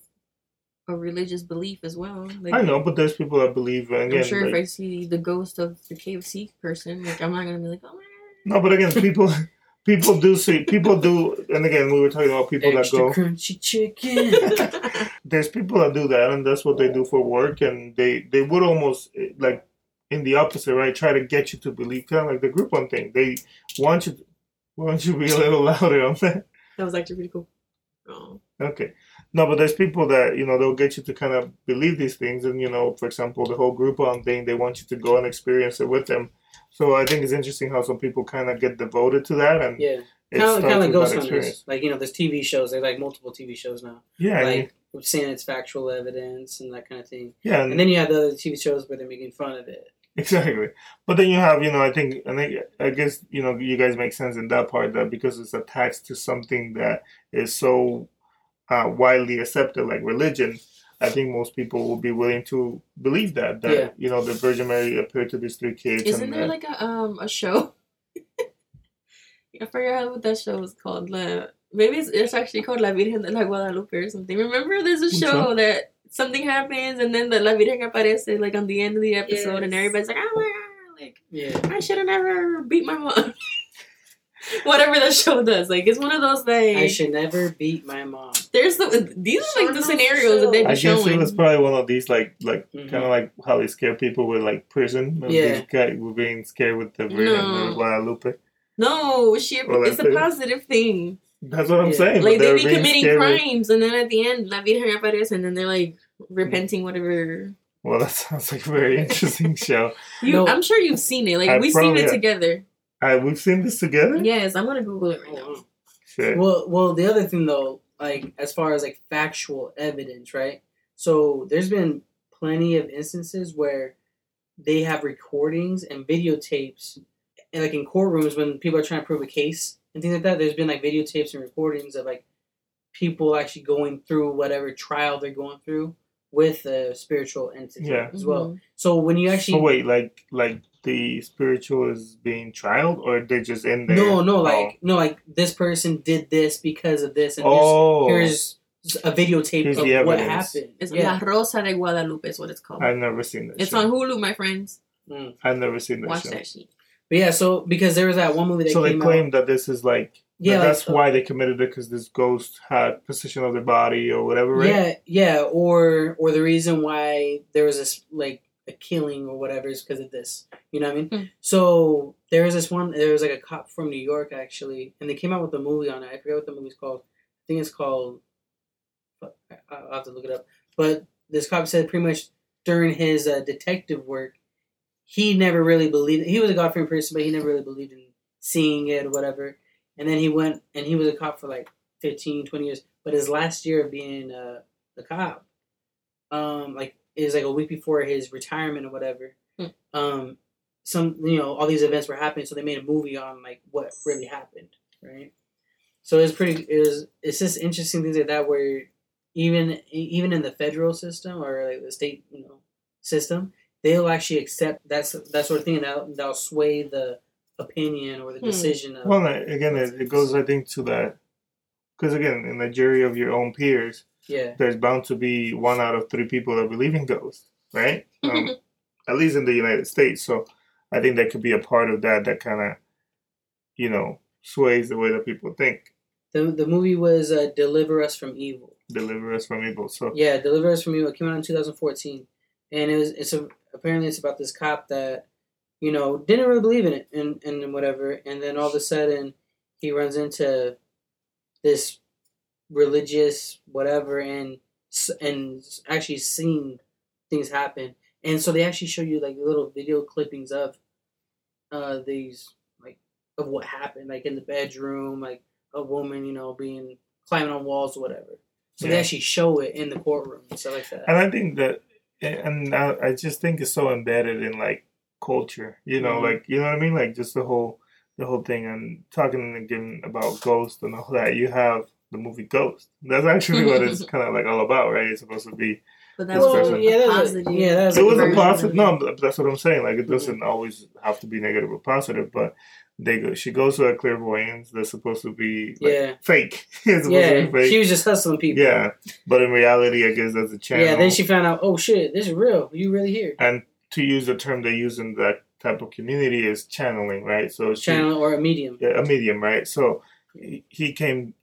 a religious belief as well. Like, I know, but there's people that believe and I'm again. sure if I see the ghost of the KFC person, like I'm not gonna be like, oh. man." no, but again, people <laughs> people do see people do, and again, we were talking about people that go. crunchy chicken. <laughs> there's people that do that and that's what they do for work and they they would almost eh, like in the opposite right try to get you to believe kind of like the Groupon thing they want you to, want you to be a little <laughs> louder on that that was actually pretty cool. Oh. okay no but there's people that you know they'll get you to kind of believe these things and you know for example the whole group Groupon thing they want you to go and experience it with them so I think it's interesting how some people kind of get devoted to that and yeah. Kind of, starts kind of like Ghost Hunters. Like, you know, there's TV shows. There's like multiple TV shows now. yeah and Like, we've seen its factual evidence and that kind of thing. yeah And then you have the other TV shows where they're making fun of it. Exactly. But then you have, you know, I think, and I, I guess, you know, you guys make sense in that part that because it's attached to something that is so uh, widely accepted, like religion, I think most people will be willing to believe that, that, Yeah. you know, the Virgin Mary appeared to these three kids. Isn't and there that- like a um a show? <laughs> I forgot what that show was called. La, maybe it's, it's actually called La Virgen de la Guadalupe or something. Remember, there's a show one? that something happens and then the La Virgen aparece like on the end of the episode, and everybody's like, "Oh my god!" Like Yeah. I should have never beat my mom. <laughs> <laughs> Whatever the show does, like it's one of those things. I should never beat my mom. there's the these are like the scenarios that they I be guess it was probably one of these, like, like Mhm. kind of like how they scare people with like prison. Maybe Yeah. These guys were being scared with the Virgin No. Guadalupe. no, she Well, it's a positive thing. That's what I'm Yeah. saying. like they be committing scared with- crimes and then at the end la virgen aparece and then they're like repenting whatever Well, that <laughs> sounds like a very interesting show. you No. i'm sure you've seen it like I we've seen probably it have. together Uh, we've seen this together. yes i'm gonna google it right now Shit. Well, well, the other thing though, like as far as like factual evidence, right? So there's been plenty of instances where they have recordings and videotapes, and like in courtrooms when people are trying to prove a case and things like that. There's been like videotapes and recordings of like people actually going through whatever trial they're going through with a spiritual entity Yeah. as well. Mhm. So when you actually So wait, like like the spiritual is being trialed, or they're just in there? no no Oh. like no like this person did this because of this and Oh, here's here's a videotape Here's of what happened. it's yeah. la rosa de guadalupe is what it's called I've never seen that. it's show. on hulu my friends Mm. I've never seen that watch show. that shit But yeah, so because there was that one movie that So they came claim out. that this is like Yeah, like, that's uh, why they committed it because this ghost had possession of their body or whatever, right? Yeah, yeah, or or the reason why there was this like killing or whatever is because of this. You know what I mean? Hmm. So there was this one. There was like a cop from New York actually, and they came out with a movie on it. I forget what the movie's called. I think it's called. I'll have to look it up. But this cop said pretty much during his uh, detective work, he never really believed. He was a God fearing person, but he never really believed in seeing it or whatever. And then he went and he was a cop for like 15, 20 years. But his last year of being uh, a cop, um, like is like a week before his retirement or whatever. Hmm. Um, some you know all these events were happening, so they made a movie on like what really happened, right? So it's pretty. It was. It's just interesting things like that where even even in the federal system or like the state you know system, they'll actually accept that's that sort of thing, and they'll, they'll sway the opinion or the Hmm. decision of. Well, no, again, it, it goes, I think, to that because again, in the jury of your own peers, yeah, there's bound to be one out of three people that believe in ghosts, right? <laughs> Um, at least in the United States. So I think that could be a part of that that kind of, you know, sways the way that people think. the the movie was uh, "Deliver Us from Evil." Deliver us from evil. So Yeah, Deliver Us from Evil. It came out in 2014, and it was it's a, apparently it's about this cop that you know didn't really believe in it and and whatever, and then all of a sudden he runs into this religious whatever and and actually seeing things happen, and so they actually show you like little video clippings of uh these like of what happened like in the bedroom like a woman you know being climbing on walls or whatever. So they actually show it in the courtroom and stuff like that. And I think that, and I, I just think it's so embedded in like culture, you know, Mhm. like you know what I mean, like just the whole, the whole thing. And talking again about Ghost and all that, you have the movie Ghost. That's actually what it's <laughs> kind of like all about, right? It's supposed to be But This that was person. a yeah, that was a- positive. yeah, that was it was a positive. of No, that's what I'm saying. Like it doesn't always have to be negative or positive, but they go. She goes to a clairvoyance that's supposed to be like, Yeah. fake. <laughs> it's supposed to Yeah, be fake. she was just hustling people. yeah, but in reality, I guess that's a channel. Yeah, then she found out, oh shit, this is real. You really here. and to use the term they use in that type of community is channeling, right? So she, Channel or a medium. yeah, a medium, right? So he he came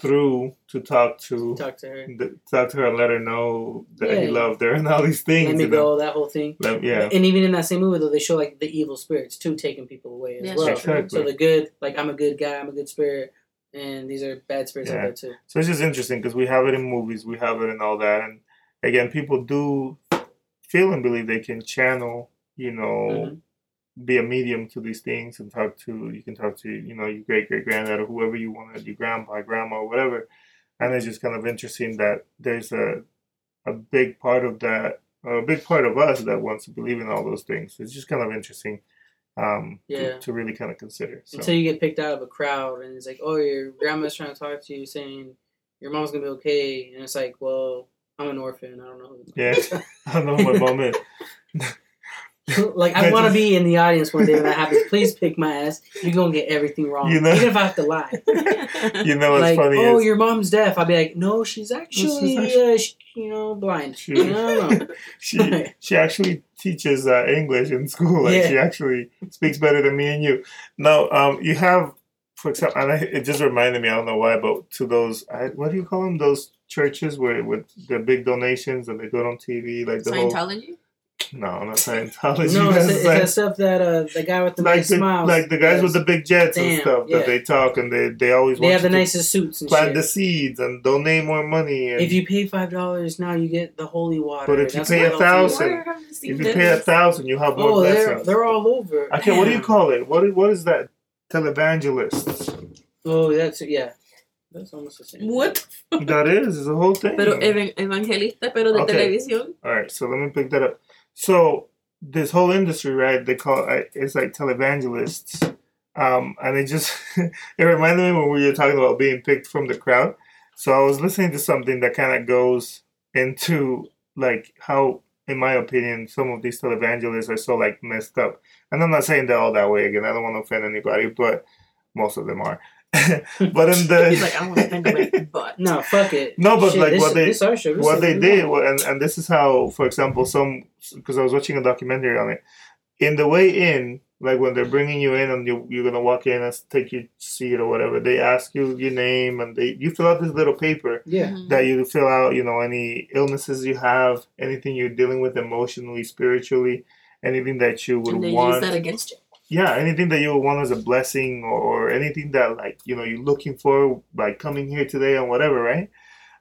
through to talk to Talk to her. the, talk to her and let her know that he Yeah. loved her and all these things. Let me you know? go, that whole thing. Let- yeah, And even in that same movie, though, they show like the evil spirits too taking people away as Yeah, well. Exactly. So the good, like I'm a good guy, I'm a good spirit, and these are bad spirits Yeah. out there too. So it's just interesting because we have it in movies, we have it in all that, and again, people do feel and believe they can channel, you know, Mhm. Be a medium to these things and talk to. You can talk to, you know, your great great granddad or whoever you want, to your grandpa, grandma, or whatever. And it's just kind of interesting that there's a a big part of that, a big part of us that wants to believe in all those things. It's just kind of interesting. Um, to- Yeah. to, really kind of consider. So. Until you get picked out of a crowd and it's like, oh, your grandma's trying to talk to you, saying your mom's gonna be okay, and it's like, well, I'm an orphan. I don't know. Yeah. <laughs> I don't know who my mom is. <laughs> <laughs> <laughs> like I want to be in the audience one day when that happens. Please pick my ass. You're gonna get everything wrong, You know- even if I have to lie. <laughs> you know what's like, funny oh, is your mom's deaf. I'll be like, no, she's actually, actually- uh, sh- you know, blind. She- no, no. <laughs> she she actually teaches uh, English in school. Like Yeah. she actually speaks better than me and you. No, um, you have, for example, and I, it just reminded me. I don't know why, but to those, I, what do you call them? Those churches where with the big donations and they do it on TV, like the whole. Scientology. No, not Scientology. <laughs> No, it's, that's it's like- that stuff that uh, the guy with the like nice the, smiles, like the guys with the big jets and stuff yeah. that they talk and they they always They want have the to nicest suits and plant shit. the seeds and donate more money. And, if you pay five dollars now, you get the holy water. But if you That's pay what a I'll do. thousand- Where you if you this? pay a thousand, you have more oh, they're they're all over. Okay, what do you call it? What is, what is that? Televangelists. Oh, that's yeah. That's almost the same. What? that is, it's a whole thing. Pero evan- evangelista, pero de Okay. televisión. All right, so let me pick that up. So this whole industry, right? They call it, it's like televangelists, um, and it just <laughs> it reminded me when we were talking about being picked from the crowd. So I was listening to something that kind of goes into like how, in my opinion, some of these televangelists are so like messed up. And I'm not saying they're all that way. Again, I don't want to offend anybody, but most of them are. <laughs> but in <laughs> the He's like, I don't want to offend nobody, but No, fuck it. No, but, Shit, like, this, what they- this our show. This what is they did want. and, and this is how for example some because i was watching a documentary on it in the way in like when they're bringing you in and you, you're gonna walk in and take your seat or whatever they ask you your name and they you fill out this little paper Yeah. Mhm. that you fill out you know any illnesses you have anything you're dealing with emotionally spiritually anything that you would and they want use that against you. Yeah anything that you want as a blessing or anything that like you know you're looking for by coming here today and whatever right?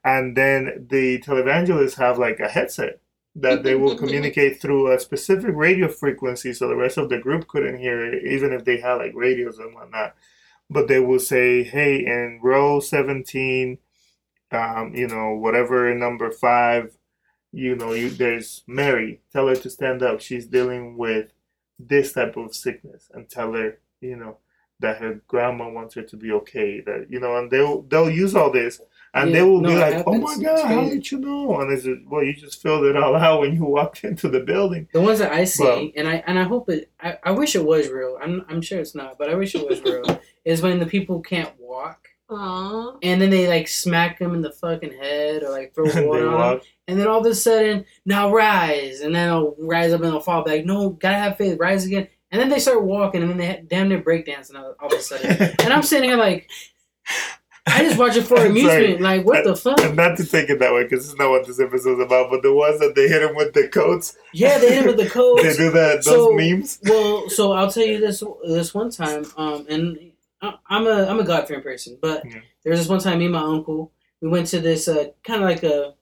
And then the televangelists have like a headset that they will <laughs> communicate through a specific radio frequency so the rest of the group couldn't hear it even if they had like radios and whatnot. But they will say hey in row 17 um, you know whatever number five you know you there's mary. Tell her to stand up. She's dealing with this type of sickness and tell her, you know, that her grandma wants her to be okay. That you know, and they'll they'll use all this, and they will no, be it like, "Oh my god, It's how did you know?" And it's just, well, you just filled it all out when you <laughs> walked into the building. The ones that I see, Well- and I and I hope it. I, I wish it was real. I'm I'm sure it's not, but I wish it was real. <laughs> is when the people can't walk, Aww. and then they like smack them in the fucking head or like throw <laughs> water on them, walk. And then all of a sudden now rise, and then they'll rise up and they'll fall back. No, gotta have faith. Rise again, and then they start walking, and then they damn near breakdancing all, all of a sudden. <laughs> and I'm sitting here like, I just watch it for I'm <laughs> sorry. amusement. Like what the fuck? And not to take it that way, because is not what this episode's about. But the ones that they hit him with the coats, Yeah, they hit him with the <laughs> coats. they do that. Those So- memes. Well, so I'll tell you this this one time, um, and I- I'm a I'm a God fearing person, but Yeah. there was this one time me and my uncle we went to this uh, kind of like a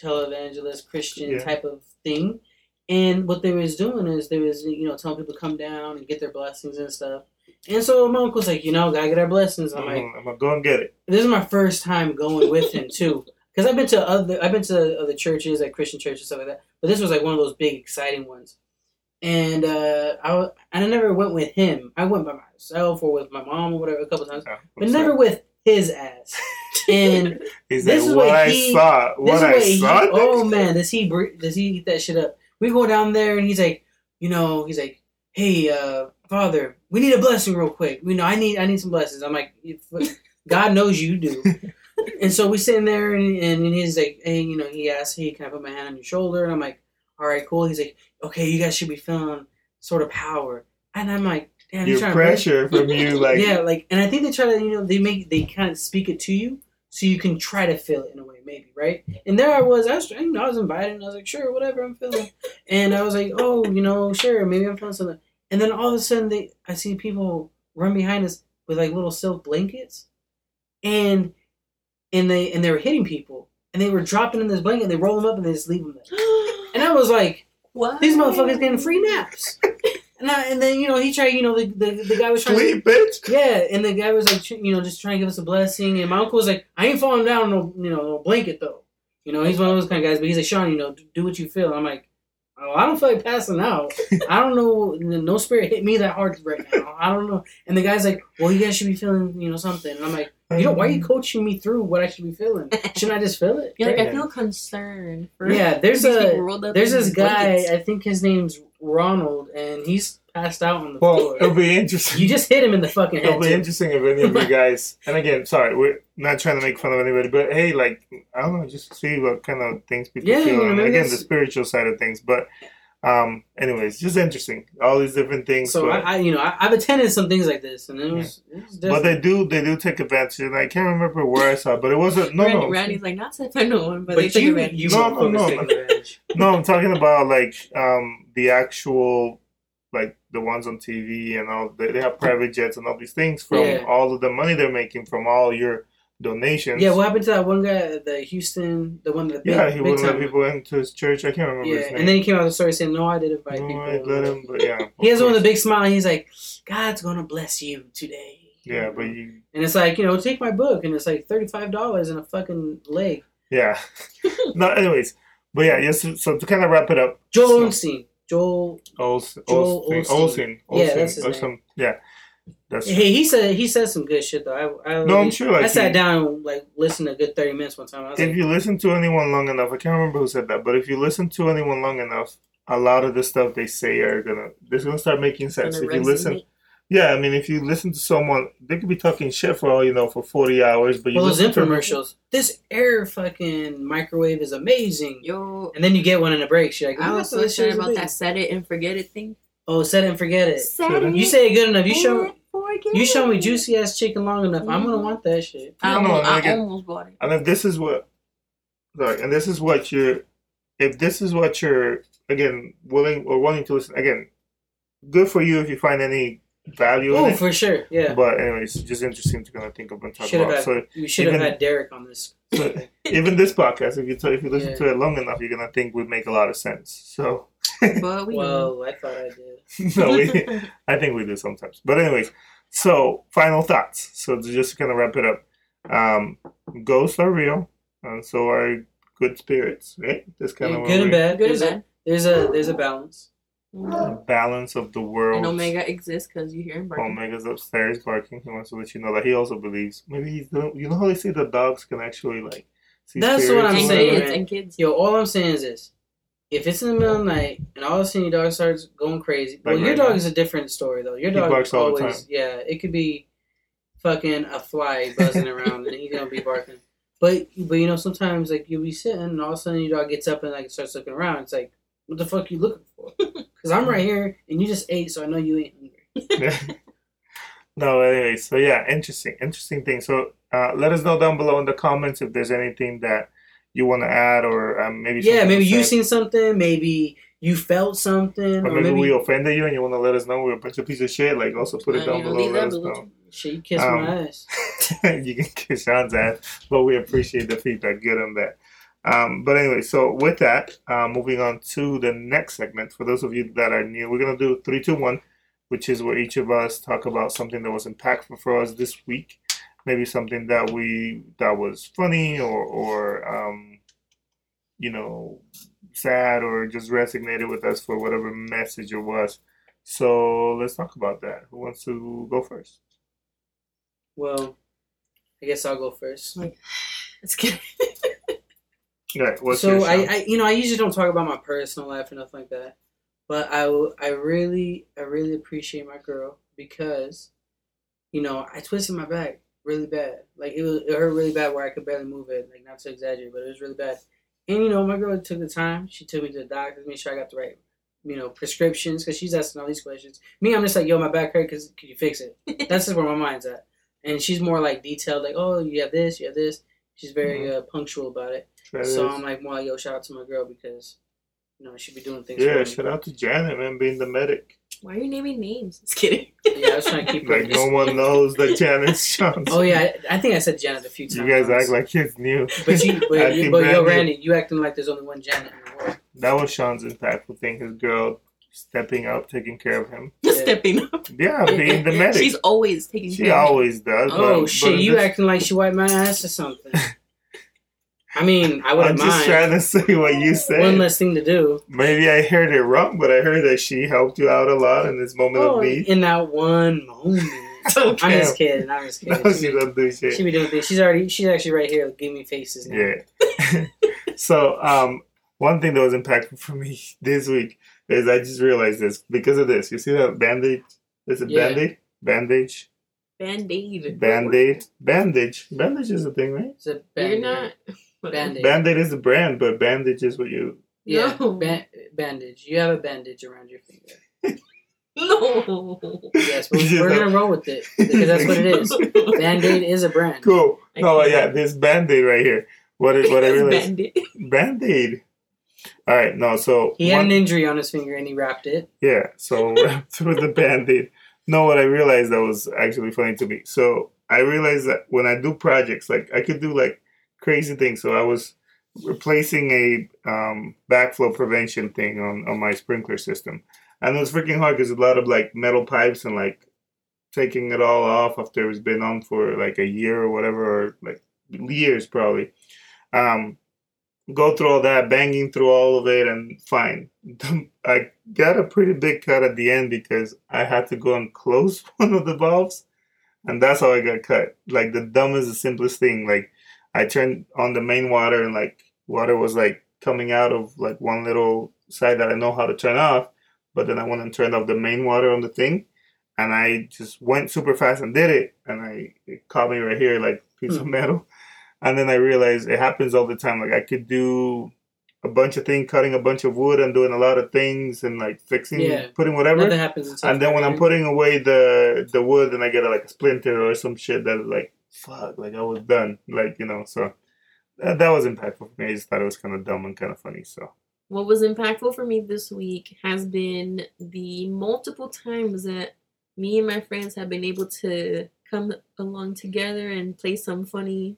televangelist Christian Yeah. type of thing, and what they was doing is they was you know telling people to come down and get their blessings and stuff, and so my uncle's like you know gotta get our blessings. I'm like Mhm, I'm gonna go and get it. this is my first time going with him too. <laughs> Because I've been to other, I've been to other churches, like Christian churches, stuff like that. But this was like one of those big, exciting ones. And uh, I, and I never went with him. I went by myself or with my mom or whatever a couple times, Yeah, but never with his ass. <laughs> And <laughs> He's This like, is what, what I he- saw, What I he, saw. oh man, does he does he eat that shit up? We go down there and he's like, you know, he's like, hey, uh, father, we need a blessing real quick. You know, I need I need some blessings. I'm like, God knows you do. <laughs> and so we sitting there and, and he's like, hey, you know, he asks, hey, can I put my hand on your shoulder? And I'm like, all right, cool. He's like, okay, you guys should be feeling sort of power. And I'm like, damn, Your trying to pressure from <laughs> you, like, yeah, like, and I think they try to, you know, they make they kind of speak it to you, so you can try to feel it in a way, maybe, right? And there I was, I was, you know, I was invited, and I was like, sure, whatever, I'm feeling, and I was like, oh, you know, sure, maybe I'm feeling something, and then all of a sudden, they, I see people run behind us with like little silk blankets, and and they and they were hitting people, and they were dropping in this blanket, and they roll them up, and they just leave them there, <gasps> and I was like. what? These motherfuckers getting free naps. <laughs> And, I, and then you know he tried you know the, the, the guy was trying to, bitch. yeah and the guy was like you know just trying to give us a blessing and my uncle was like I ain't falling down no you know no blanket though you know he's one of those kind of guys but he's like Sean you know do, do what you feel I'm like oh I don't feel like passing out <laughs> I don't know no spirit hit me that hard right now I don't know and the guy's like well you guys should be feeling you know something and I'm like you know why are you coaching me through what I should be feeling shouldn't I just feel it You're like, Yeah. I feel concerned. For Yeah, there's a- people there's this guy blankets. I think his name's Ronald and he's passed out on the Well, floor it'll be interesting. You just hit him in the fucking head. It'll be Too. interesting if any of you <laughs> guys, and again, sorry, we're not trying to make fun of anybody, but hey, like, I don't know, just see what kind of things people Yeah, feel. you know, and again, the spiritual side of things. But, um, anyways, just interesting. All these different things. So but, I, I, you know, I, I've attended some things like this, and it was, it was but they do, they do take advantage. And I can't remember where I saw it, but it wasn't, no, Randy, no. Randy's like, not said no one, but, But they took you, advantage. you No, no, no. <laughs> No, I'm talking about like um the actual like the ones on TV and all they, they have private jets and all these things from Yeah. all of the money they're making from all your donations. Yeah, what happened to that one guy, the Houston, the one that big, yeah, he wouldn't let people into his church. I can't remember Yeah, his name. and then he came out with the story saying, "No, I did invite no, people." I let him, but yeah. <laughs> He has of one with a course. big smile. And he's like, "God's gonna bless you today." Yeah, but you, and it's like you know, take my book, and it's like thirty five dollars and a fucking leg. yeah. <laughs> no, anyways, but yeah, yes. So, so to kind of wrap it up, Joel So- Osteen, Joel. Olsen, Joel Olsen. Olsen, Yeah, Olsen, that's his or name. yeah, that's Hey, he said he said some good shit though. I, I No, I'm sure, like, I sat he- down and like listened to a good thirty minutes one time. I was if like, you listen to anyone long enough, I can't remember who said that, but if you listen to anyone long enough, a lot of the stuff they say are gonna it's gonna start making sense. If you listen, resonate. yeah, I mean, if you listen to someone, they could be talking shit for all you know for forty hours, but you well, those listen to infomercials. This air fucking microwave is amazing. Yo, And then you get one in a break. You're like, I "Oh, was so this shit excited about amazing." that set it and forget it thing. Oh, set it and forget it. Set it You say it good enough. You show and forget you show me juicy ass chicken long enough. I'm gonna Mhm. want that shit. I, No, no, almost, and I again- almost bought it. And if this is what, sorry, and this is what you're, if this is what you're again willing or wanting to listen again, good for you if you find any value Oh, for sure. Yeah. But anyways, just interesting to kind of think of and talk Should have about. had. So we should have had Derek on this. So <laughs> even this podcast, if you t- if you listen Yeah. to it long enough, you're gonna think would make a lot of sense. So <laughs> But we Well, I thought I did. no, we I think we do sometimes. But anyways, so final thoughts. So to just kind of wrap it up, um, ghosts are real, and so are good spirits. Right? This kind Yeah, of good and bad. Good and There's a, bad. there's a there's a balance. Mhm. balance of the world. And Omega exists because you hear him barking. Omega's upstairs barking. He wants to let you know that he also believes. Maybe he's the, you know how they say the dogs can actually like. See That's what I'm and and saying, man. and kids. Yo, all I'm saying is this: if it's in the middle of the night and all of a sudden your dog starts going crazy, well, Like your right dog now. is a different story though. Your dog barks all the always, time. yeah, it could be fucking a fly buzzing around and he's gonna be barking. But but you know sometimes like you'll be sitting and all of a sudden your dog gets up and like starts looking around. It's like, what the fuck you looking for? <laughs> Because I'm right here and you just ate, so I know you ain't hungry. <laughs> <laughs> no, anyway, so yeah, interesting, interesting thing. So uh, let us know down below in the comments if there's anything that you want to add or um, maybe Yeah, maybe you said, seen something. Maybe you felt something, or or maybe, maybe, we offended you and you want to let us know we're a bunch of piece of shit. Like also put it down you know, below. Let us know. shit, you kiss Um, my ass. <laughs> you can kiss Sean's ass, but we appreciate the feedback. Good on that. Um, but anyway, so with that, uh, moving on to the next segment. For those of you that are new, we're gonna do three, two, one, which is where each of us talk about something that was impactful for us this week. Maybe something that we that was funny or or um, you know sad or just resonated with us for whatever message it was. So let's talk about that. Who wants to go first? Well, I guess I'll go first. <sighs> It's good. <laughs> Right. What's so your I, Sean? I, you know, I usually don't talk about my personal life or nothing like that, but I, I really, I really appreciate my girl because, you know, I twisted my back really bad. Like it was, it hurt really bad where I could barely move it. Like not to exaggerate, but it was really bad. And you know, my girl took the time. She took me to the doctor, made sure I got the right, you know, prescriptions because she's asking all these questions. Me, I'm just like, yo, my back hurt. Cause can you fix it? <laughs> That's just where my mind's at. And she's more like detailed, like, oh, you have this, you have this. She's very uh, punctual about it. That So is- I'm like, more like, yo, shout out to my girl because, you know, she be doing things. yeah, for me. shout out to Janet, man, being the medic. Why are you naming names? Just kidding. Yeah, I was trying to keep her. Like no one knows that Janet's Sean. Oh yeah, I, I think I said Janet a few times. You guys act like it's new. But <laughs> you, but, you, but yo, brand new. Randy, you acting like there's only one Janet in the world. That was Sean's impactful thing. His girl stepping up, taking care of him. Yeah. <laughs> Stepping up. Yeah, being the <laughs> medic. She's always taking she care of always does. Oh but, shit, but you this- acting like she wiped my ass or something. I mean, I I'm wouldn't just trying to <laughs> say what you said. One less thing to do. Maybe I heard it wrong, but I heard that she helped you out a lot in this moment Oh, of need. in that one moment. <laughs> Okay. I'm just kidding. I'm just <laughs> kidding. No, she, she don't do shit. she be doing things. She's already. She's actually right here giving me faces now. Yeah. so, um, one thing that was impactful for me this week is I just realized this because of this. You see that bandage? Is it Yeah. bandage? Bandage? Band-aid. Band aid? Bandage. Bandage is a thing, right? It's a You're not. Band-aid. Band aid is a brand, but bandage is what you. Yeah, No. ba- bandage. You have a bandage around your finger. <laughs> No. Yes, we're, <laughs> we're gonna roll with it because that's what it is. <laughs> Band Aid is a brand. Cool. I No, can't. yeah, this band aid right here. What, it, what I realized. Band-aid. Band aid. All right, no, so. He had one- an injury on his finger and he wrapped it. Yeah, so wrapped with the band-aid. No, what I realized that was actually funny to me. So I realized that when I do projects, like I could do like crazy thing. So I was replacing a um, backflow prevention thing on, on my sprinkler system. And it was freaking hard because a lot of like metal pipes and like taking it all off after it's been on for like a year or whatever, or like years probably. Um, go through all that, banging through all of it, and fine. <laughs> I got a pretty big cut at the end because I had to go and close <laughs> one of the valves, and that's how I got cut. Like the dumbest, the simplest thing. Like I turned on the main water, and like water was like coming out of like one little side that I know how to turn off, but then I went and turned off the main water on the thing, and I just went super fast and did it, and I it caught me right here like piece of hmm. metal. And then I realized it happens all the time. Like I could do a bunch of things, cutting a bunch of wood and doing a lot of things and like fixing, Yeah. putting whatever. Nothing happens And then when I'm putting away the the wood, and I get a, like a splinter or some shit that like fuck, like I was done, like you know. So that, that was impactful for me. I just thought it was kind of dumb and kind of funny. So What was impactful for me this week has been the multiple times that me and my friends have been able to come along together and play some funny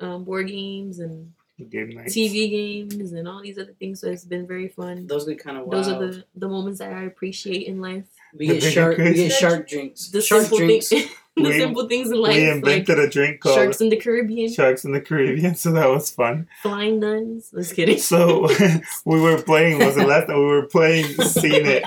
um, board games and game. TV games and all these other things. So it's been very fun. end. Those get kind of wild. Those are the, the moments that I appreciate in life. we the get shark. We crazy- get shark drinks. The shark simple drinks. <laughs> things, the We- simple things in life, We like invented a drink called sharks in the Caribbean, Sharks in the Caribbean, so that was fun. flying nuns. Just kidding. So <laughs> we were playing. Was the last time we were playing? Seen it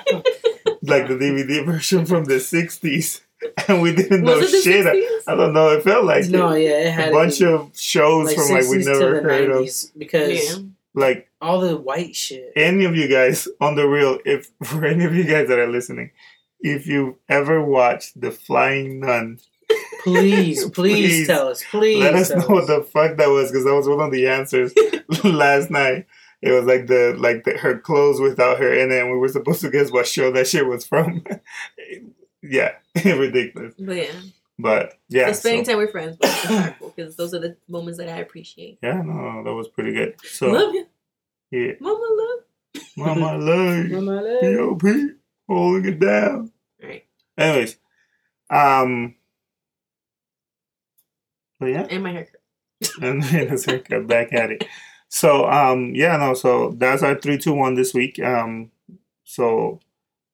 like the DVD version from the '60s, and we didn't know was it the shit. 60s? I don't know. It felt like no, it. yeah, it had a bunch be, of shows like from like we 60s to never the heard of. because Yeah. Like all the white shit. any of you guys on the real, if <laughs> for any of you guys that are listening, if you've ever watched The Flying Nun, Please, <laughs> please, Please, tell us. Please, let us tell know what the fuck that was because that was one of the answers <laughs> last night. It was like the like the, her clothes without her in it, and we were supposed to guess what show that shit was from. <laughs> yeah, ridiculous. But yeah, But yeah, so spending so- time with friends was impactful because those are the moments that I appreciate. yeah, no, that was pretty good. So love you, yeah, mama. Love. mama, love you. Mama, love. Yo, Pete, holding it down. All right, Anyways, um, but yeah, and my haircut. <laughs> and then it's like uh, back at it. So um, yeah, no, so that's our three, two, one this week. Um, so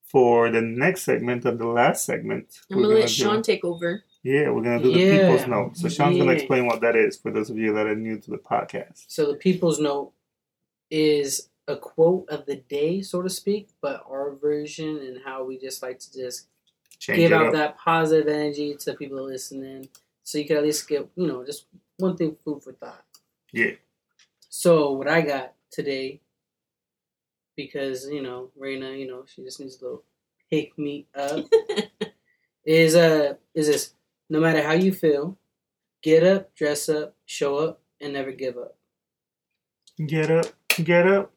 for the next segment and the last segment, I'm we're gonna gonna let do- Sean take over. yeah, we're gonna do the Yeah. people's note. So Sean's gonna explain what that is for those of you that are new to the podcast. So the people's note is a quote of the day, so to speak, but our version and how we just like to just Change give out up. that positive energy to people listening. So you can at least get, you know, just one thing food for thought. Yeah. So what I got today, because you know Reina, you know she just needs a little pick me up, <laughs> is uh is this no matter how you feel, get up, dress up, show up, and never give up. Get up, get up.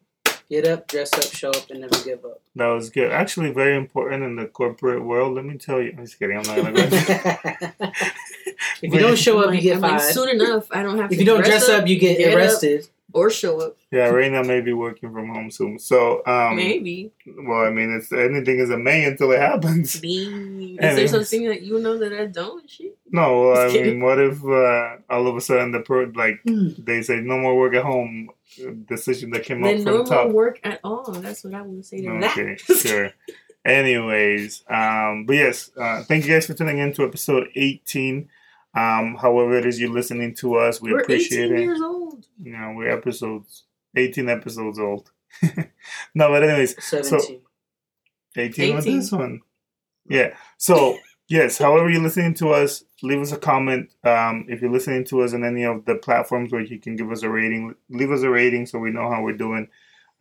Get up, dress up, show up, and never give up. That was good. Actually, very important in the corporate world. Let me tell you. I'm just kidding. I'm not gonna go. <laughs> if you don't show up, you get I'm like, fired. soon enough, I don't have If to you don't dress up, you get, get up, arrested. or show up. yeah, Reina may be working from home soon. So, um, Maybe. well, I mean, it's anything is a may until it happens. Me. Is Anyways. there something that you know that I don't? Shit. No, I mean, what if uh, all of a sudden the pro like Hmm. they say no more work at home? uh, Decision that came Then up no from top. more work at all. That's what I would say to Okay, that. sure. Anyways, um, but yes, uh, thank you guys for tuning in to episode 18. Um, however it is you're listening to us, we We're appreciate 18 it. years old. You know, we're episodes 18 episodes old. <laughs> no, but anyways, Seventeen. 18 with 18. this one. Yeah. So yes, however you're listening to us, leave us a comment. Um, if you're listening to us on any of the platforms where you can give us a rating, leave us a rating so we know how we're doing.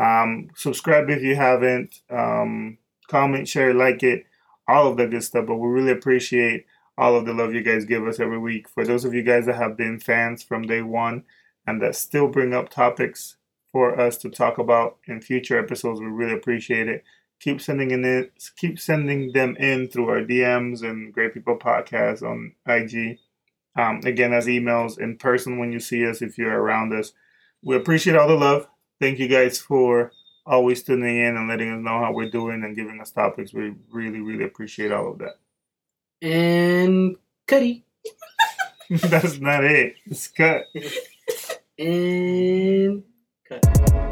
Um, subscribe if you haven't. Um, comment, share, like it, all of the good stuff. But we really appreciate all of the love you guys give us every week. For those of you guys that have been fans from day one and that still bring up topics for us to talk about in future episodes, we really appreciate it keep sending in it keep sending them in through our DMs and Gray People Podcast on IG. Um, again as emails in person when you see us if you're around us. We appreciate all the love. Thank you guys for always tuning in and letting us know how we're doing and giving us topics. We really, really appreciate all of that. And Cuddy. <laughs> That's not it. It's cut. And cut.